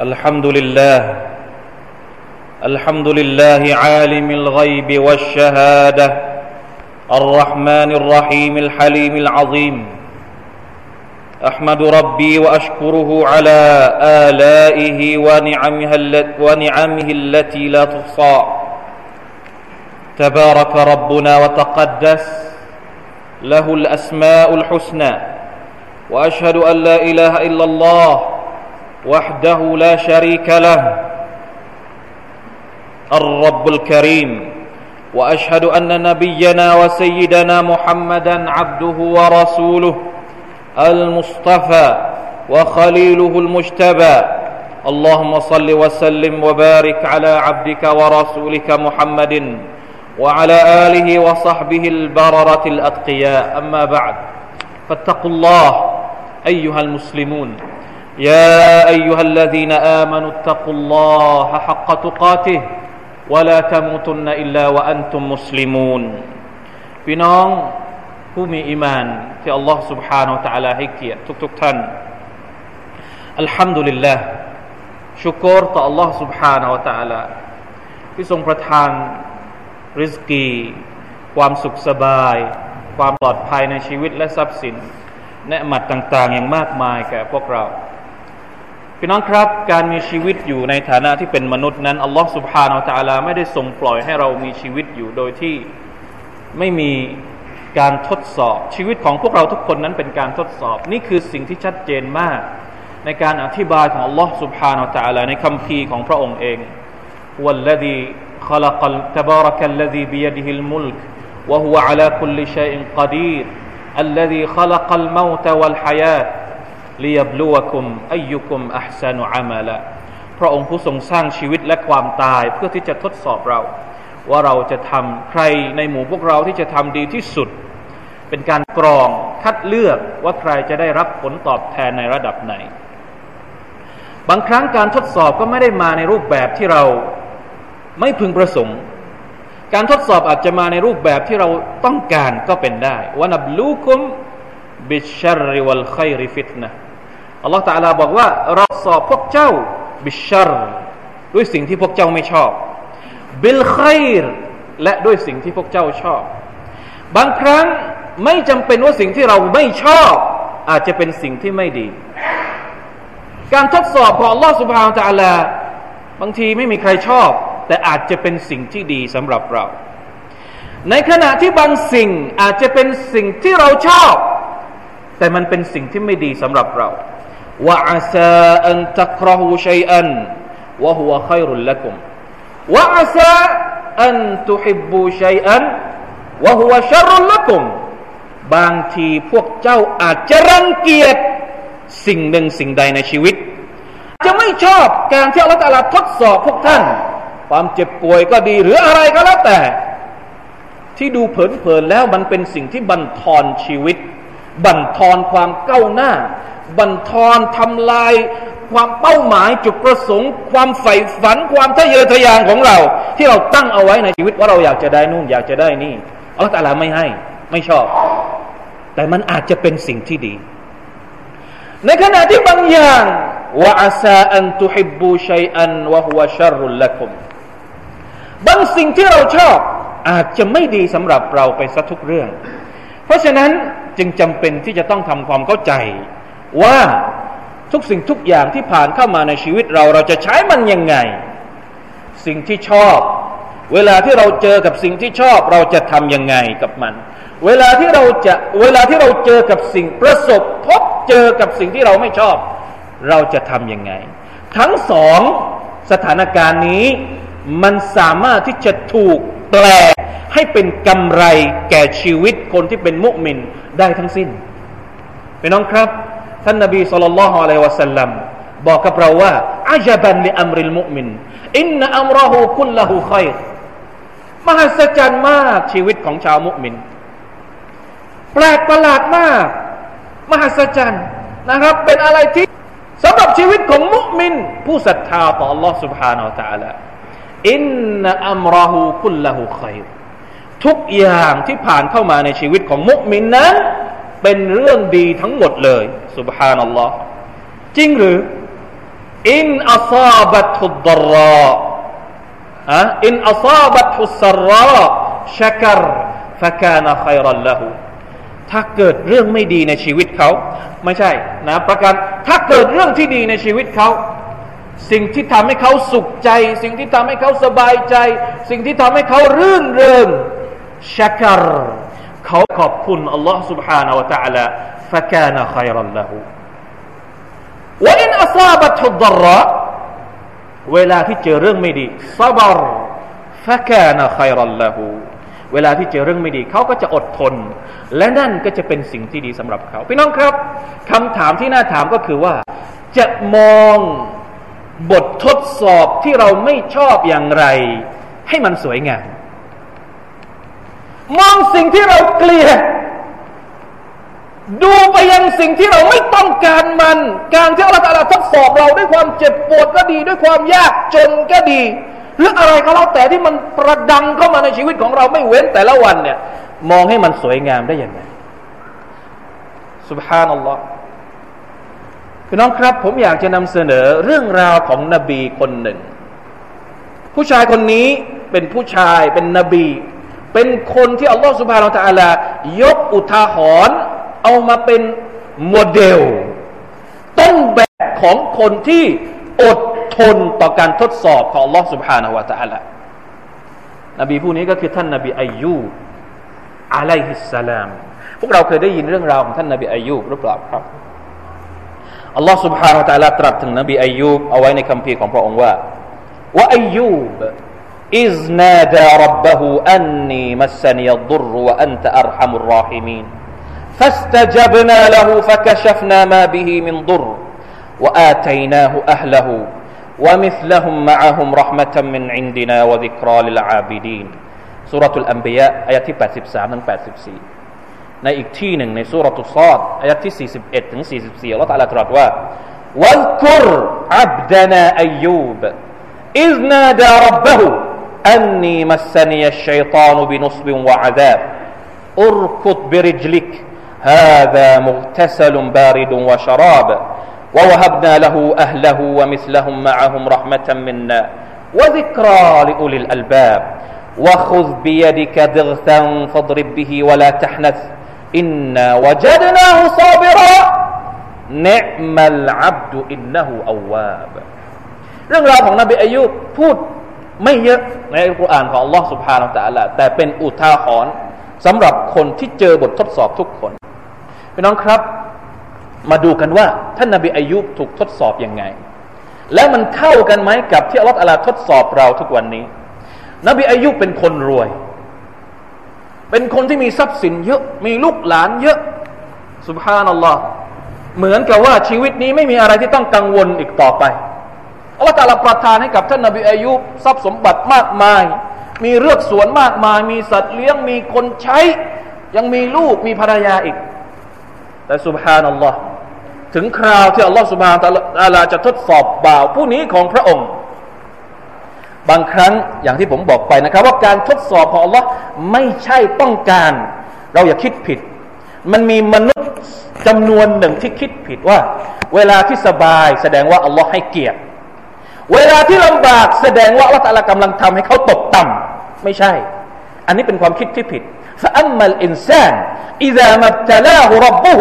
الحمد لله. الحمد لله عالم الغيب والشهادة. الرحمن الرحيم الحليم العظيم. أحمد ربي وأشكره على آلائه ونعمه ونعمه التي لا تحصى. تبارك ربنا وتقدس. له الأسماء الحسنى. وأشهد أن لا إله إلا الله. وحده لا شريك له الرب الكريم. وأشهد أن نبينا وسيدنا محمدا عبده ورسوله المصطفى وخليله المجتبى. اللهم صل وسلم وبارك على عبدك ورسولك محمد وعلى آله وصحبه البررة الأتقياء. أما بعد فاتقوا الله أيها المسلمون. يا ايها الذين امنوا اتقوا الله حق تقاته ولا تموتن الا وانتم مسلمون พี่น้องผู้มีอิมานที่อัลลอฮ์ سبحانه และ تعالى ให้เกียรติทุกๆท่านอัลฮัมดุลิลลาห์ชุกรต่อ Allah سبحانه และ تعالى ที่ทรงประทานริสกี ความสุขสบาย ความปลอดภัยในชีวิตและทรัพย์สินแนะมัดต่างๆ อย่างมากมายแก่พวกเรา พี่น้องครับ การมีชีวิตอยู่ในฐานะที่เป็นมนุษย์นั้นอัลลอฮ์ سبحانه และ تعالى ไม่ได้ทรงปล่อยให้เรามีชีวิตอยู่โดยที่ไม่มีการทดสอบ ชีวิตของพวกเราทุกคนนั้นเป็นการทดสอบ นี่คือสิ่งที่ชัดเจนมาก ในการอธิบายของอัลลอฮ์ سبحانه และ تعالى ในคำพีของพระองค์เอง والذي خلق تبارك الذي بيده الملك وهو على كل شيء قدير الذي خلق الموت ลียบลูวคุมอายุคุมอัพซานุอามาละพระองค์ผู้ทรงสร้างชีวิตและความตายเพื่อที่จะทดสอบเรา ว่าเราจะทำใครในหมู่พวกเราที่จะทำดีที่สุด เป็นการกรองคัดเลือกว่าใครจะได้รับผลตอบแทนในระดับไหน บางครั้งการทดสอบก็ไม่ได้มาในรูปแบบที่เราไม่พึงประสงค์ การทดสอบอาจจะมาในรูปแบบที่เราต้องการก็เป็นได้วันับลูคุม บิชรริวัลขัยริฟิตนะอัลลอฮฺตาลาบอกว่า เราสอบพวกเจ้า บิชรด้วยสิ่งที่พวกเจ้าไม่ชอบ บิลขัยรและด้วยสิ่งที่พวกเจ้าชอบ บางครั้งไม่จำเป็นว่าสิ่งที่เราไม่ชอบ อาจจะเป็นสิ่งที่ไม่ดี การทดสอบของอัลลอฮฺสุบฮานตะลาบางทีไม่มีใครชอบ แต่อาจจะเป็นสิ่งที่ดีสำหรับเรา ในขณะที่บางสิ่งอาจจะเป็นสิ่งที่เราชอบ แต่มันเป็นสิ่งที่ไม่ดีสำหรับเราว่าอาซาอันตักรหูชัยอันวะฮุวะขัยรุลละกุมว่าอาซาอันตุฮิบบูชัยอันวะฮุวะชรุลละกุมบางทีพวกเจ้าอาจจะรังเกียจสิ่งหนึ่งสิ่งใดในชีวิต จะไม่ชอบการที่อัลลอฮฺทดสอบพวกท่าน ความเจ็บป่วยก็ดีหรืออะไรก็แล้วแต่ ที่ดูเผินๆแล้วมันเป็นสิ่งที่บั่นทอนชีวิต บั่นทอนความก้าวหน้า บั่นทอนทำลาย ความเป้าหมายจุดประสงค์ ความใฝ่ฝันความทะเยอทะยานของเรา ที่เราตั้งเอาไว้ในชีวิตว่าเราอยากจะได้นู่นอยากจะได้นี่อัลลอฮฺไม่ให้ ไม่ชอบ แต่มันอาจจะเป็นสิ่งที่ดี ในขณะที่บางอย่างว่าอาซาอันตุฮิบูชัยอันวะฮุวชารุลละคุมบางสิ่งที่เราชอบอาจจะไม่ดีสำหรับเราไปสักทุกเรื่อง เพราะฉะนั้น จึงจำเป็นที่จะต้องทำความเข้าใจ ว่าทุกสิ่งทุกอย่างที่ผ่านเข้ามาในชีวิตเราเราจะใช้มันยังไง สิ่งที่ชอบ เวลาที่เราเจอกับสิ่งที่ชอบ เราจะทำยังไงกับมัน เวลาที่เราจะเวลาที่เราเจอกับสิ่งประสบ พบเจอกับสิ่งที่เราไม่ชอบ เราจะทำยังไง ทั้งสองสถานการณ์นี้มันสามารถที่จะถูก แปลให้เป็นกำไรแก่ชีวิตคนที่เป็นมุสลิมได้ทั้งสิ้นพี่น้องครับ ท่านนบีสุลต่านละฮ์อะลัยวะสัลลัมบอกกับเราว่าอาจบันลิอัมริลมุมินอินนอัมรหูคุลละหูขัยมหัศจรรย์มากชีวิตของชาวมุมินแปลกประหลาดมาก มหัศจรรย์นะครับ เป็นอะไรที่สำหรับชีวิตของมุมินผู้ศรัทธาต่อ Allah سبحانه และ تعالى อินนอัมรหูคุลละหูขัยทุกอย่างที่ผ่านเข้ามาในชีวิตของมุมินนั้น เป็นเรื่องดีทั้งหมดเลยสุบฮานัลลอฮ์จริงหรืออินอัซาบัตุดดรออะอินอัซาบัตุสรอชักรฟะกานะขัยรัลละหูถ้าเกิดเรื่องไม่ดีในชีวิตเขา ไม่ใช่นะประการถ้าเกิดเรื่องที่ดีในชีวิตเขา สิ่งที่ทำให้เขาสุขใจ สิ่งที่ทำให้เขาสบายใจ สิ่งที่ทำให้เขารื่นเริงชักรเขาขอบคุณอัลลอฮ์ سبحانه และ تعالى فكان خيرا له وإن أصابته الضراء เวลาที่เจอเรื่องไม่ดีซาบรฟะกานะขัยรัลละหูเวลาที่เจอเรื่องไม่ดี เขาก็จะอดทน และนั่นก็จะเป็นสิ่งที่ดีสำหรับเขา พี่น้องครับคำถามที่น่าถามก็คือว่า จะมอง บททดสอบที่เราไม่ชอบอย่างไร ให้มันสวยงาม มองสิ่งที่เราเกลียดดูไปยังสิ่งที่เราไม่ต้องการมัน การที่อัลลอฮฺทดสอบเราด้วยความเจ็บปวดก็ดี ด้วยความยากจนก็ดี หรืออะไรก็แล้วแต่ที่มันประดังเข้ามาในชีวิตของเราไม่เว้นแต่ละวันเนี่ย มองให้มันสวยงามได้ยังไงสุบฮานัลลอฮ์ี่น้องครับ ผมอยากจะนำเสนอเรื่องราวของนบีคนหนึ่ง ผู้ชายคนนี้เป็นผู้ชายเป็นนบี เป็นคนที่อัลลอฮฺ سبحانه وتعالى ยกอุทาหรณ์เอามาเป็นโมเดล ต้นแบบของคนที่อดทนต่อการทดสอบของอัลลอฮฺ سبحانه وتعالى นบีผู้นี้ก็คือท่านนบีอัยยูบ عليه السلام พวกเราเคยได้ยินเรื่องราวของท่านนบีอัยยูบหรือเปล่าครับ Allah سبحانه และ تعالى ตรัสถึงนบีอายุเอาไว้ในคัมภีร์ของพระองค์ว่าว่าอายุบ إذ نادى ربه أني مسني الضر وأنت أرحم الراحمين فاستجبنا له فكشفنا ما به من ضر وآتيناه أهله ومثلهم معهم رحمة من عندنا وذكرى للعابدين سورة الأنبياء อายะที่83ถึง84 ในอีกที่หนึ่งในสุรตุซอดอายะที่41ถึง44อัลลอฮฺตรัสตรัสว่า واذكر عبدنا أيوب إذ نادى ربه أني مسني الشيطان بنصب وعذاب اركض برجلك هذا مغتسل بارد وشراب ووهبنا له أهله ومثلهم معهم رحمة منا وذكرى لأولي الألباب وخذ بيدك ضغثا فاضرب به ولا تحنث إنا وجدناه صابرا نعم العبد إنه أواب เรื่องราวของนบีอายุพูดไม่เยอะในอัลกุรอานของ Allah سبحانه และ تعالى แต่เป็นอุทาหรณ์สำหรับคนที่เจอบททดสอบทุกคนพี่น้องครับ มาดูกันว่า ท่านนาบีอายุบถูกทดสอบยังไง แล้วมันเข้ากันไหมกับที่อัลลอฮฺทดสอบเราทุกวันนี้ นบีอายุบเป็นคนรวย เป็นคนที่มีทรัพย์สินเยอะ มีลูกหลานเยอะสุบฮานัลลอฮ์เหมือนกับว่าชีวิตนี้ไม่มีอะไรที่ต้องกังวลอีกต่อไปอัลลอฮฺตาลาประทานให้กับท่านนาบีอายุบทรัพย์สมบัติมากมาย มีเรือกสวนมากมาย มีสัตว์เลี้ยงมีคนใช้ ยังมีลูกมีภรรยาอีก แต่สุบฮานัลลอฮ์ถึงคราวที่อัลลอฮ์สุบฮานตะลาจะทดสอบบ่าวผู้นี้ของพระองค์ บางครั้งอย่างที่ผมบอกไปนะครับ ว่าการทดสอบของอัลลอฮ์ไม่ใช่ต้องการ เราอย่าคิดผิด มันมีมนุษย์จำนวนหนึ่งที่คิดผิดว่า เวลาที่สบายแสดงว่าอัลลอฮ์ให้เกียรติ เวลาที่ลำบากแสดงว่าอัลลอฮ์ตะลากำลังทำให้เขาตกต่ำ ไม่ใช่ อันนี้เป็นความคิดที่ผิด فأما الإنسان إذا ما ابتلاه ربه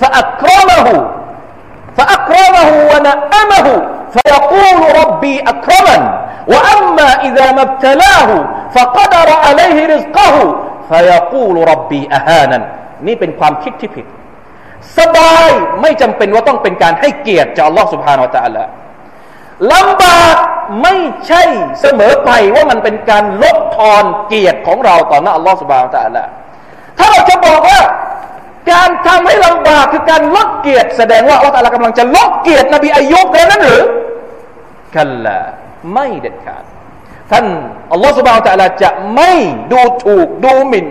فأكرمه فأكرمه ونأمه فيقول ربي أكرمن وأما إذا ما ابتلاه فقدر عليه رزقه فيقول ربي أهانا นี่เป็นความคิดที่ผิด สบายไม่จำเป็นว่าต้องเป็นการให้เกียรติจาก Allah سبحانه และ تعالى ลำบากไม่ใช่เสมอไปว่ามันเป็นการลดทอนเกียรติของเราต่อหน้าอัลลอฮฺสุบานตะละถ้าเราจะบอกว่า การทำให้ลำบากคือการลดเกียรติแสดงว่าอัลลอฮฺกำลังจะลดเกียรตินบีอายุบแล้วนั้นหรือกัลละ ไม่เด็ดขาด ท่านอัลลอฮฺสุบานตะละจะไม่ดูถูกดูหมิ่น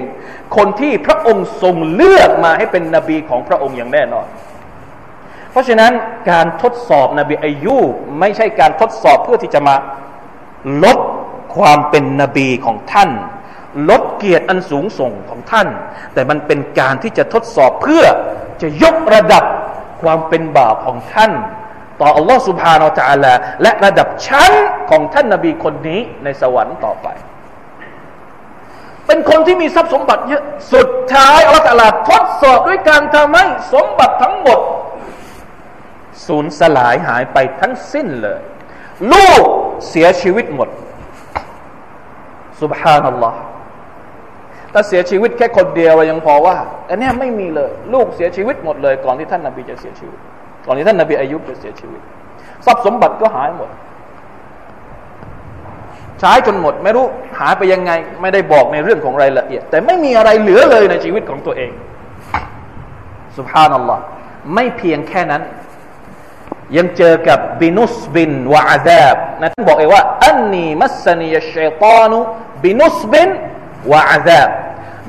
คนที่พระองค์ทรงเลือกมาให้เป็นนบีของพระองค์อย่างแน่นอน เพราะฉะนั้นการทดสอบนบีอายุไม่ใช่การทดสอบเพื่อที่จะมาลดความเป็นนบีของท่าน ลดเกียรติอันสูงส่งของท่าน แต่มันเป็นการที่จะทดสอบเพื่อจะยกระดับความเป็นบาปของท่าน ต่ออัลลอฮ์สุบฮานาจัลลและระดับชั้นของท่านนาบีคนนี้ในสวรรค์ต่อไป เป็นคนที่มีทรัพย์สมบัติเยอะสุดท้ายอัลลอฮ์ลาทดสอบด้วยการทำให้สมบัติทั้งหมด สูญสลายหายไปทั้งสิ้นเลย ลูกเสียชีวิตหมดสุบฮานัลลอฮ์ถ้าเสียชีวิตแค่คนเดียวยังพอว่าอันนี้ไม่มีเลย ลูกเสียชีวิตหมดเลย ก่อนที่ท่านนาบีจะเสียชีวิต ก่อนที่ท่านนาบีอายุจะเสียชีวิต ทรัพย์สมบัติก็หายหมด ใช้จนหมด ไม่รู้หายไปยังไง ไม่ได้บอกในเรื่องของรายละเอียด แต่ไม่มีอะไรเหลือเลยในชีวิตของตัวเองสุภานัลลอฮ์ไม่เพียงแค่นั้น ยังเจอกับบินุสบินวะอาซาบนะท่านบอกเองว่า อันนีมัสนียชัยตานุบินุสบินวะอาซาบ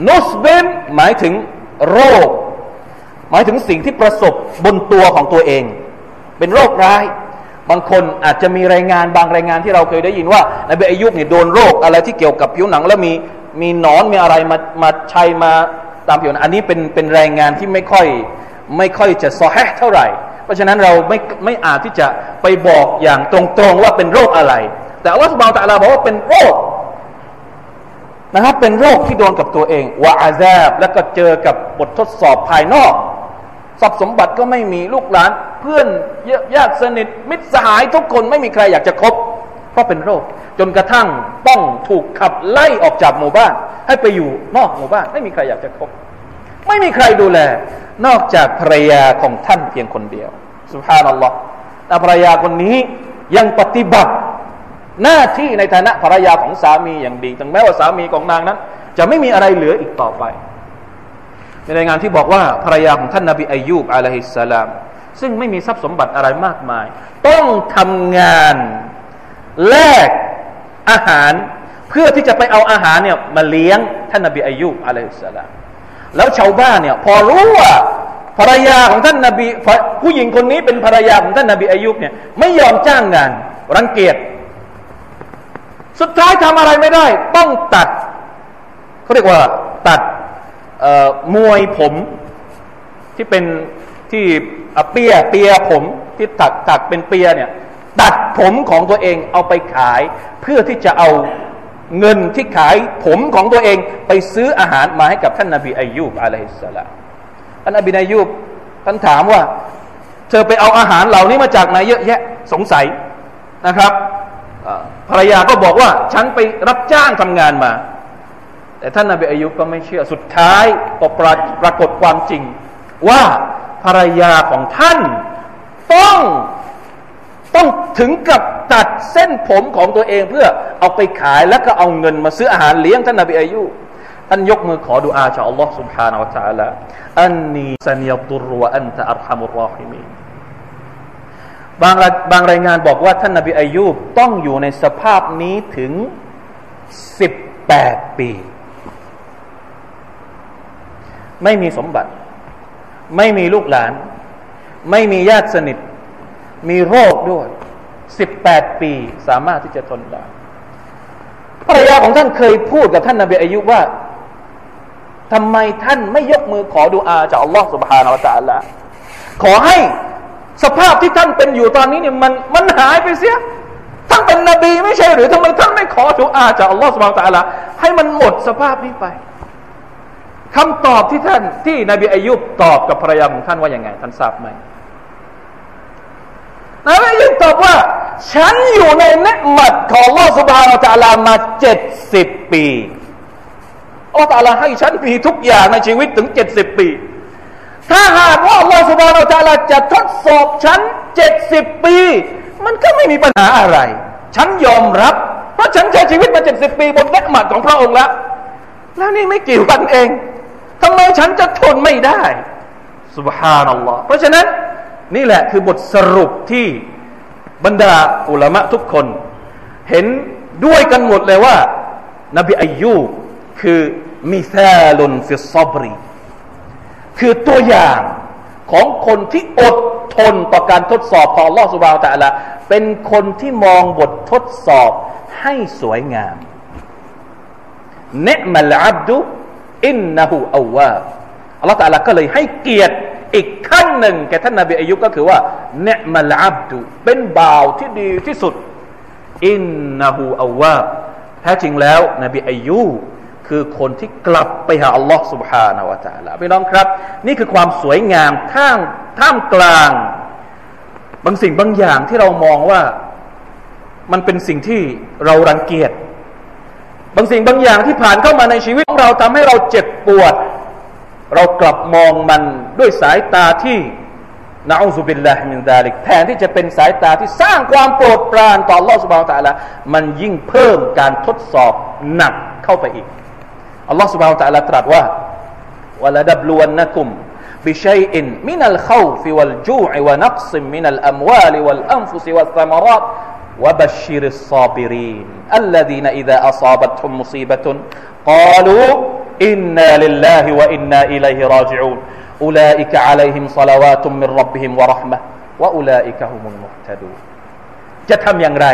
นุสบินหมายถึงโรค มายถึงสิ่งที่ประสบบนตัวของตัวเอง เป็นโรคร้าย บางคนอาจจะมีรายงานบางรายงานที่เราเคยได้ยินว่านบีอายุเนี่ยโดนโรคอะไรที่เกี่ยวกับผิวหนัง แล้วมีมีหนอนมีอะไรมามาชัยมาตามผิวหนังอันนี้เป็นเป็นรายงานที่ไม่ค่อยไม่ค่อยจะซอแฮเท่าไหร่ เพราะฉะนั้นเราไม่ไม่อาจที่จะไปบอกอย่างตรงๆว่าเป็นโรคอะไร แต่อัลลอฮฺสุบานตะลาบอกว่าเป็นโรคนะครับเป็นโรคที่โดนกับตัวเองวาอาซาบแล้วก็เจอกับบททดสอบภายนอก ทรัพย์สมบัติก็ไม่มีลูกหลาน เพื่อนญาติสนิท มิตรสหายทุกคนไม่มีใครอยากจะคบ เพราะเป็นโรค จนกระทั่งต้องถูกขับไล่ออกจากหมู่บ้าน ให้ไปอยู่นอกหมู่บ้าน ไม่มีใครอยากจะคบ ไม่มีใครดูแล นอกจากภรรยาของท่านเพียงคนเดียวสุภาพนัลลอฮ์แต่ภรรยาคนนี้ยังปฏิบัติ หน้าที่ในฐานะภรรยาของสามีอย่างดีถึงแม้ว่าสามีของนางนั้น จะไม่มีอะไรเหลืออีกต่อไป ในรายงานที่บอกว่าภรรยาของท่านนาบีอายูบอะลัยฮิสสลาม ซึ่งไม่มีทรัพย์สมบัติอะไรมากมาย ต้องทำงานแลกอาหาร เพื่อที่จะไปเอาอาหารเนี่ยมาเลี้ยงท่านนาบีอายูบอะลัยฮิสสลามแล้วชาวบ้านเนี่ยพอรู้ว่าภรรยาของท่านนาบีผู้หญิงคนนี้เป็นภรรยาของท่านนาบีอายุบเนี่ยไม่ยอมจ้างงาน รังเกียจสุดท้ายทำอะไรไม่ได้ ต้องตัดเขาเรียกว่า ตัด มวยผมที่เป็นที่เปียเปียผมที่ตัดตัดเป็นเปียเนี่ยตัดผมของตัวเองเอาไปขาย เพื่อที่จะเอาเงินที่ขายผมของตัวเองไปซื้ออาหารมาให้กับท่านนาบีอายุบอะลัยฮิสสลามท่านนาบีอายุบท่านถามว่า เธอไปเอาอาหารเหล่านี้มาจากไหนเยอะแยะสงสัยนะครับภรรยาก็บอกว่า ฉันไปรับจ้างทำงานมา แต่ท่านนาบีอายุก็ไม่เชื่อสุดท้ายก็ปรปรากฏความจริง ว่าภรรยาของท่านต้องต้องถึงกับตัดเส้นผมของตัวเองเพื่อเอาไปขายแล้วก็เอาเงินมาซื้ออาหารเลี้ยงท่านนาบีอายุท่านยกมือขอดุอาจากอัลลอฮ์ سبحانه และ تعالى อันนีสันยัตุรวะอันตะอัรฮัมุรรอฮิมีบางบางรายงานบอกว่าท่านนาบีอายุบต้องอยู่ในสภาพนี้ถึงสิบแปดปี ไม่มีสมบัติ ไม่มีลูกหลาน ไม่มีญาติสนิท มีโรคด้วยสิบแปดปีสามารถที่จะทนได้ภรรยาของท่านเคยพูดกับท่านนาบีอายุว่าทำไมท่านไม่ยกมือขอดุอาจากอัลลอฮฺสุบฮานาอัลลอฮฺขอให้สภาพที่ท่านเป็นอยู่ตอนนี้เนี่ยมันมันหายไปเสียท่านเป็นนบีไม่ใช่หรือทำไมท่านไม่ขอดุอาจากอัลลอฮฺสุบฮานาอัลลอฮฺให้มันหมดสภาพนี้ไป คำตอบที่ท่านที่นบีอายุบตอบกับภรรยาของท่านว่าอย่างไง ท่านทราบไหมนบีอายุบตอบว่า ฉันอยู่ในเนหมัดของลอสุบานาอัลลอฮฺมาเจ็ดสิบปีอัลลอฮฺตาลาให้ฉันมีทุกอย่างในชีวิตถึงเจ็ดสิบปี ถ้าหากว่าอัลลอฮฺสุบานอัลลอฮฺจะทดสอบฉันเจ็ดสิบปี มันก็ไม่มีปัญหาอะไร ฉันยอมรับ เพราะฉันใช้ชีวิตมาเจ็ดสิบปี บนเนหมัดของพระองค์แล้วแล้วนี่ไม่กี่วันเอง ทำไมฉันจะทนไม่ได้สุบฮานัลลอฮ์เพราะฉะนั้นนี่แหละคือบทสรุปที่บรรดาอุลามะทุกคน เห็นด้วยกันหมดเลยว่า นบีอายุคือมิซาลุนฟิซอบรีคือตัวอย่างของคนที่อดทนต่อการทดสอบของลอสุบาวตะละเป็นคนที่มองบททดสอบให้สวยงามเนมัลอับดุ อินนะฮูอาวาอัลลอฮฺตะลาก็เลยให้เกียรติ อีกขั้นหนึ่งแก่ท่านนาบีอายุก็คือว่าเนมัลอับดุเป็นบ่าวที่ดีที่สุด อินนาหูอาวาแท้จริงแล้ว นบีอายุคือคนที่กลับไปหาอัลลอฮ์ سبحانه และ تعالى พี่น้องครับ นี่คือความสวยงามท่ามท่ามกลาง บางสิ่งบางอย่างที่เรามองว่ามันเป็นสิ่งที่เรารังเกียจ บางสิ่งบางอย่างที่ผ่านเข้ามาในชีวิตของเราทำให้เราเจ็บปวด เรากลับมองมันด้วยสายตาที่นะอูซุบิลลาฮิมินดาลิกแทนที่จะเป็นสายตาที่สร้างความโปรดปรานต่อ Allah سبحانه และ تعالى มันยิ่งเพิ่มการทดสอบหนักเข้าไปอีก Allah سبحانه และ تعالى ตรัสว่า ولنبلونكم بشيء من الخوف والجوع ونقص من الأموال والأنفس والثمرات وبشر الصابرين الذين إذا أصابتهم مصيبة قالوا إنا لله وإنا إليه راجعون أولئك عليهم صلوات من ربهم ورحمة وأولئك هم المهتدون จะทำอย่างไร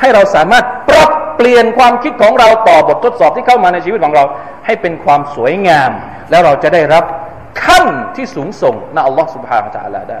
ให้เราสามารถปรับเปลี่ยนความคิดของเราต่อบททดสอบที่เข้ามาในชีวิตของเรา ให้เป็นความสวยงาม แล้วเราจะได้รับขั้นที่สูงส่งนะอัลลอฮ์ سبحانه และ تعالى ได้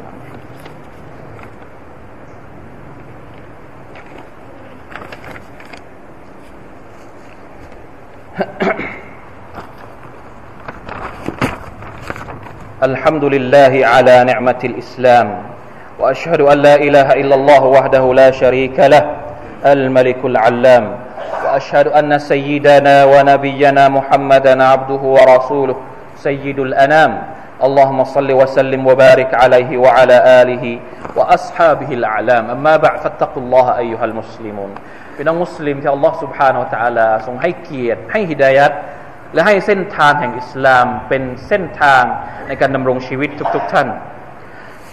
الحمد لله على نعمة الإسلام وأشهد أن لا إله إلا الله وحده لا شريك له الملك العلام وأشهد أن سيدنا ونبينا محمدا عبده ورسوله سيد الأنام. اللهم صل وسلم وبارك عليه وعلى آله وأصحابه الأعلام. أما بعد فاتقوا الله أيها المسلمون. เป็นมุสลิมที่อัลลอฮ์ سبحانه وتعالى และ تعالى هدايات และให้เส้นทางแห่งอิสลามเป็นเส้นทางในการดำรงชีวิตทุก ๆ ท่าน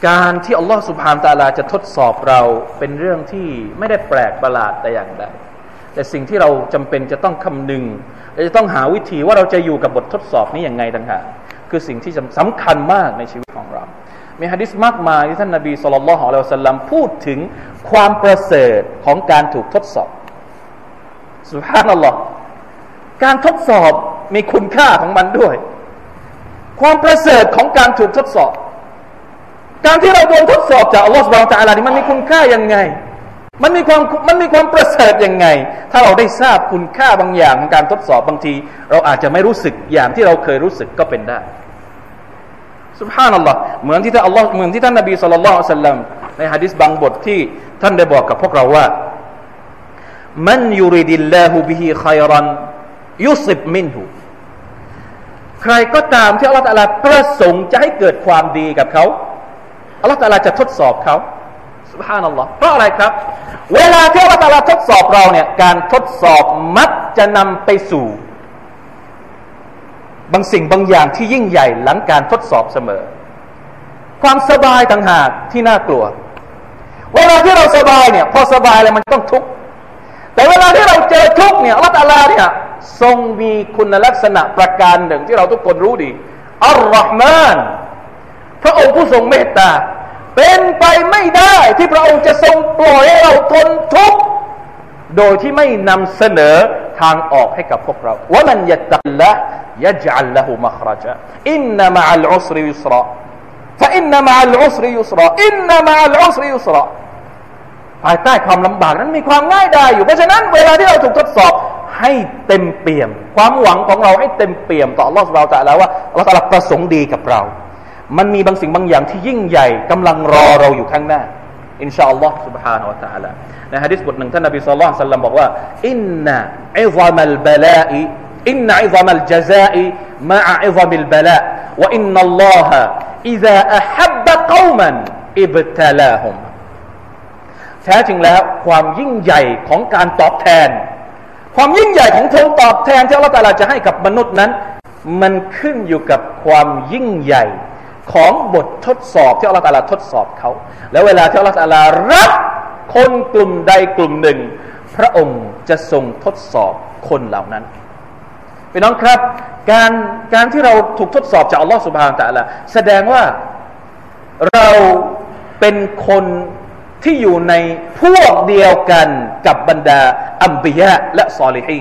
การที่อัลลอฮฺสุบฮานตะลาจะทดสอบเราเป็นเรื่องที่ไม่ได้แปลกประหลาดแต่อย่างใดแต่สิ่งที่เราจำเป็นจะต้องคำนึงและจะต้องหาวิธีว่าเราจะอยู่กับบททดสอบนี้อย่างไงต่างหากคือสิ่งที่สำคัญมากในชีวิตของเรา มีฮะดิษมากมายที่ท่านนาบีสุลต่านละฮ์อัลลอฮสัลัมพูดถึงความประเสริฐของการถูกทดสอบสุบฮานอัลลอฮ์การทดสอบ มีคุณค่าของมันด้วย ความประเสริฐของการถูกทดสอบ การที่เราโดนทดสอบจากอัลลอฮฺสุบานตะอาลานี่มันมีคุณค่ายังไง มันมีความมันมีความประเสริฐยังไง ถ้าเราได้ทราบคุณค่าบางอย่างของการทดสอบบางที เราอาจจะไม่รู้สึกอย่างที่เราเคยรู้สึกก็เป็นได้สุภานัลลอฮ์เหมือนที่ท่านอัลลอฮ์เหมือนที่ท่านนบีสุลต่านสัลลัมในฮะดิษบางบทที่ท่านได้บอกกับพวกเราว่ามันยูริดิลลาหูบิฮิขัยรันยุสิบมินหู ใครก็ตามที่อัลลอฮฺตาลาประสงค์จะให้เกิดความดีกับเขาอัลลอฮฺตาลาจะทดสอบเขาสุบฮานัลลอฮ์เพราะอะไรครับ เวลาที่อัลลอฮฺตาลาทดสอบเราเนี่ยการทดสอบมักจะนำไปสู่ บางสิ่งบางอย่างที่ยิ่งใหญ่หลังการทดสอบเสมอ ความสบายต่างหากที่น่ากลัว เวลาที่เราสบายเนี่ยพอสบายแล้วมันต้องทุกข์แต่เวลาที่เราเจอทุกข์เนี่ยอัลลอฮฺเนี่ย ทรงมีคุณลักษณะประการหนึ่งที่เราทุกคนรู้ดีอัลลอฮ์มานพระองค์ผู้ทรงเมตตา เป็นไปไม่ได้ที่พระองค์จะทรงปล่อยให้เราทนทุกข์โดยที่ไม่นำเสนอทางออกให้กับพวกเราว่ามันยัตัลละยัจัลละหูมัครจาอินนามะอัลอุสริยุสระฟะอินนามะอัลอุสริยุสระอินนามะอัลอุสริยุสระภายใต้ความลำบากนั้นมีความง่ายดายอยู่เพราะฉะนั้นเวลาที่เราถูกทดสอบ ให้เต็มเปี่ยม ความหวังของเราให้เต็มเปี่ยมต่ออัลลอฮฺสุบไบร์ตะแล้วว่าอัลลอฮฺตะลาประสงค์ดีกับเรา มันมีบางสิ่งบางอย่างที่ยิ่งใหญ่กำลังรอเราอยู่ข้างหน้า อินชาอัลลอฮฺ سبحانه และ تعالى ในฮะดิษบทหนึ่งท่านนบีสุลต่านสัลลัมบอกว่าอินนะอิซามัลบลาอิอินนะอิซามัลจซาอิมะอิซามิลบลาวะอินนัลลอฮะ إذا أحب قوما ابتلاهم แท้จริงแล้วความยิ่งใหญ่ของการตอบแทน ความยิ่งใหญ่ของการตอบแทนที่อัลลอฮฺจะให้กับมนุษย์นั้น มันขึ้นอยู่กับความยิ่งใหญ่ของบททดสอบที่อัลลอฮฺทดสอบเขา แล้วเวลาที่อัลลอฮฺรับคนกลุ่มใดกลุ่มหนึ่งพพระองค์จะทรงทดสอบคนเหล่านั้นพี่น้องครับ การการที่เราถูกทดสอบจากอัลลอฮฺสุบฮานตะละแสดงว่าเราเป็นคน ที่อยู่ในพวกเดียวกันกับบรรดาอัมบียะและซอลิฮี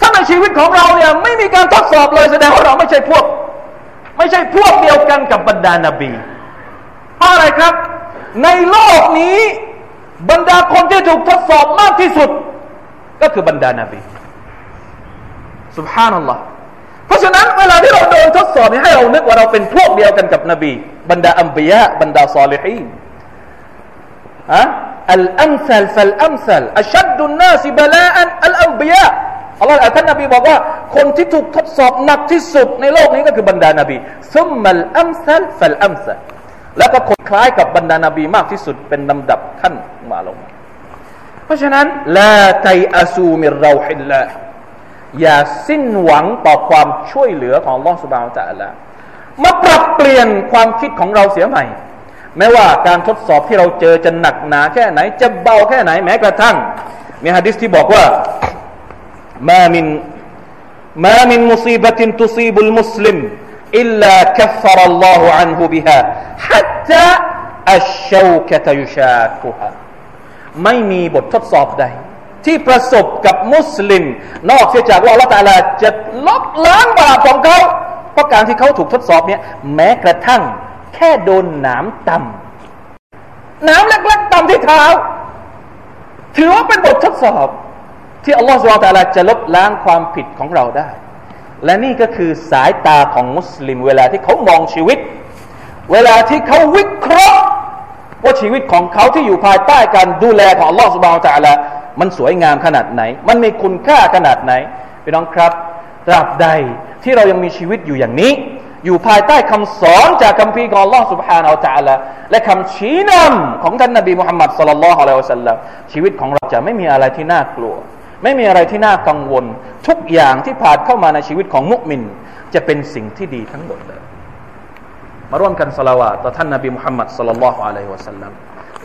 ถ้าในชีวิตของเราเนี่ยไม่มีการทดสอบเลยแสดงว่าเราไม่ใช่พวก ไม่ใช่พวกเดียวกันกับบรรดานาบีเพราะอะไรครับ ในโลกนี้บรรดาคนที่ถูกทดสอบมากที่สุด ก็คือบรรดานาบีสุบฮานัลลอฮ์เพราะฉะนั้นเวลาที่เราโดนทดสอบให้เรานึกว่าเราเป็นพวกเดียวกันกับนบี บรรดาอัมบียะบรรดาซอลิฮีน อะอัลอัมซัลฟัลอัมซัลอัชัดดุนนาสิบลาอันอัลอัมบียะอัลลอฮ์ท่านนบีบอกว่า คนที่ถูกทดสอบหนักที่สุดในโลกนี้ก็คือบรรดานบี ثم الأمثل فالأمثل แล้วก็คนคล้ายกับบรรดานบีมากที่สุดเป็นลำดับขั้นมาลง เพราะฉะนั้น لا تيأسوا من روح الله อย่าสิ้นหวังต่อความช่วยเหลือของอัลลอฮฺ سبحانه وتعالى มาปรับเปลี่ยนความคิดของเราเสียใหม่ แม้ว่าการทดสอบที่เราเจอจะหนักหนาแค่ไหน จะเบาแค่ไหนแม้กระทั่ง มีฮะดิษที่บอกว่าما من ما من مصيبة تصيب المسلم إلا كفر الله عنه بها حتى الشوكة يشاكها ไม่มีบททดสอบใด ที่ประสบกับมุสลิม นอกจากว่าอัลลอฮฺ تعالى จะลบล้างบาปของเขาเพราะการที่เขาถูกทดสอบเนี่ยแม้กระทั่ง แค่โดนหนามต่ำหนามเล็กๆต่ำที่เท้า ถือว่าเป็นบททดสอบ ที่อัลลอฮฺสุลตาลาจะลบล้างความผิดของเราได้ และนี่ก็คือสายตาของมุสลิม เวลาที่เขามองชีวิต เวลาที่เขาวิเคราะห์ว่าชีวิตของเขาที่อยู่ภายใต้การดูแลของอัลลอฮฺสุบานตะลามันสวยงามขนาดไหน มันมีคุณค่าขนาดไหนพี่น้องครับตราบใดที่เรายังมีชีวิตอยู่อย่างนี้ อยู่ภายใต้คำสอนจากคัมภีร์ของ Allah سبحانه และ تعالى และคำชี้นำของท่านนบีมุฮัมมัดสัลลัลลอฮุอะลัยฮิวะสัลลัมชีวิตของเราจะไม่มีอะไรที่น่ากลัว ไม่มีอะไรที่น่ากังวล ทุกอย่างที่ผ่านเข้ามาในชีวิตของมุมิน จะเป็นสิ่งที่ดีทั้งหมดเลย มาร่วมกันสละวาต่อท่านนบีมุฮัมมัดสัลลัลลอฮุอะลัยฮิวะสัลลัม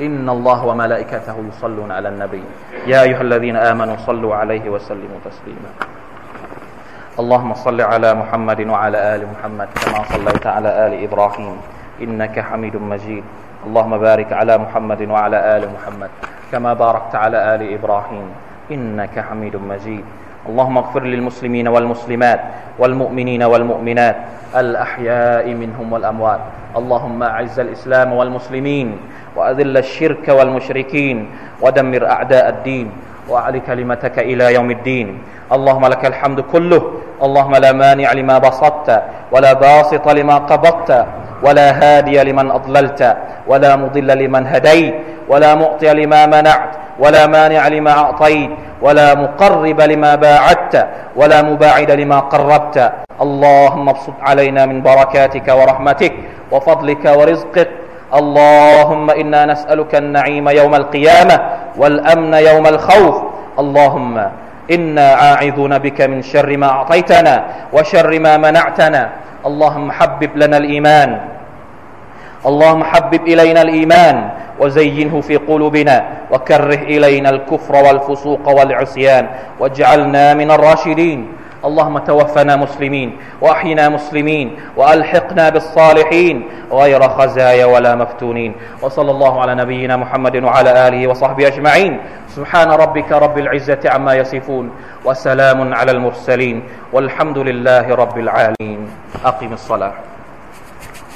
إن الله وملائكته يصلون على النبي يا أيها الذين آمنوا صلوا عليه وسلموا تسليما اللهم صل على محمد وعلى آل محمد كما صليت على آل إبراهيم إنك حميد مجيد. اللهم بارك على محمد وعلى آل محمد كما باركت على آل إبراهيم إنك حميد مجيد. اللهم اغفر للمسلمين والمسلمات والمؤمنين والمؤمنات الأحياء منهم والأموات. اللهم أعز الإسلام والمسلمين وأذل الشرك والمشركين ودمر أعداء الدين وأعل كلمتك إلى يوم الدين. اللهم لك الحمد كله. اللهم لا مانع لما بسطت ولا باسط لما قبضت ولا هادي لمن أضللت ولا مضل لمن هديت ولا معطي لما منعت ولا مانع لما أعطيت ولا مقرب لما باعدت ولا مباعد لما قربت. اللهم ابسط علينا من بركاتك ورحمتك وفضلك ورزقك. اللهم إنا نسألك النعيم يوم القيامة والأمن يوم الخوف. اللهم إنا عاعذون بك من شر ما أعطيتنا وشر ما منعتنا. اللهم حبب لنا الإيمان. اللهم حبب إلينا الإيمان وزينه في قلوبنا وكره إلينا الكفر والفسوق والعصيان واجعلنا من الراشدين. اللهم توفنا مسلمين وأحينا مسلمين وألحقنا بالصالحين غير خزايا ولا مفتونين وصلى الله على نبينا محمد وعلى آله وصحبه أجمعين سبحان ربك رب العزة عما يصفون وسلام على المرسلين والحمد لله رب العالمين أقم الصلاة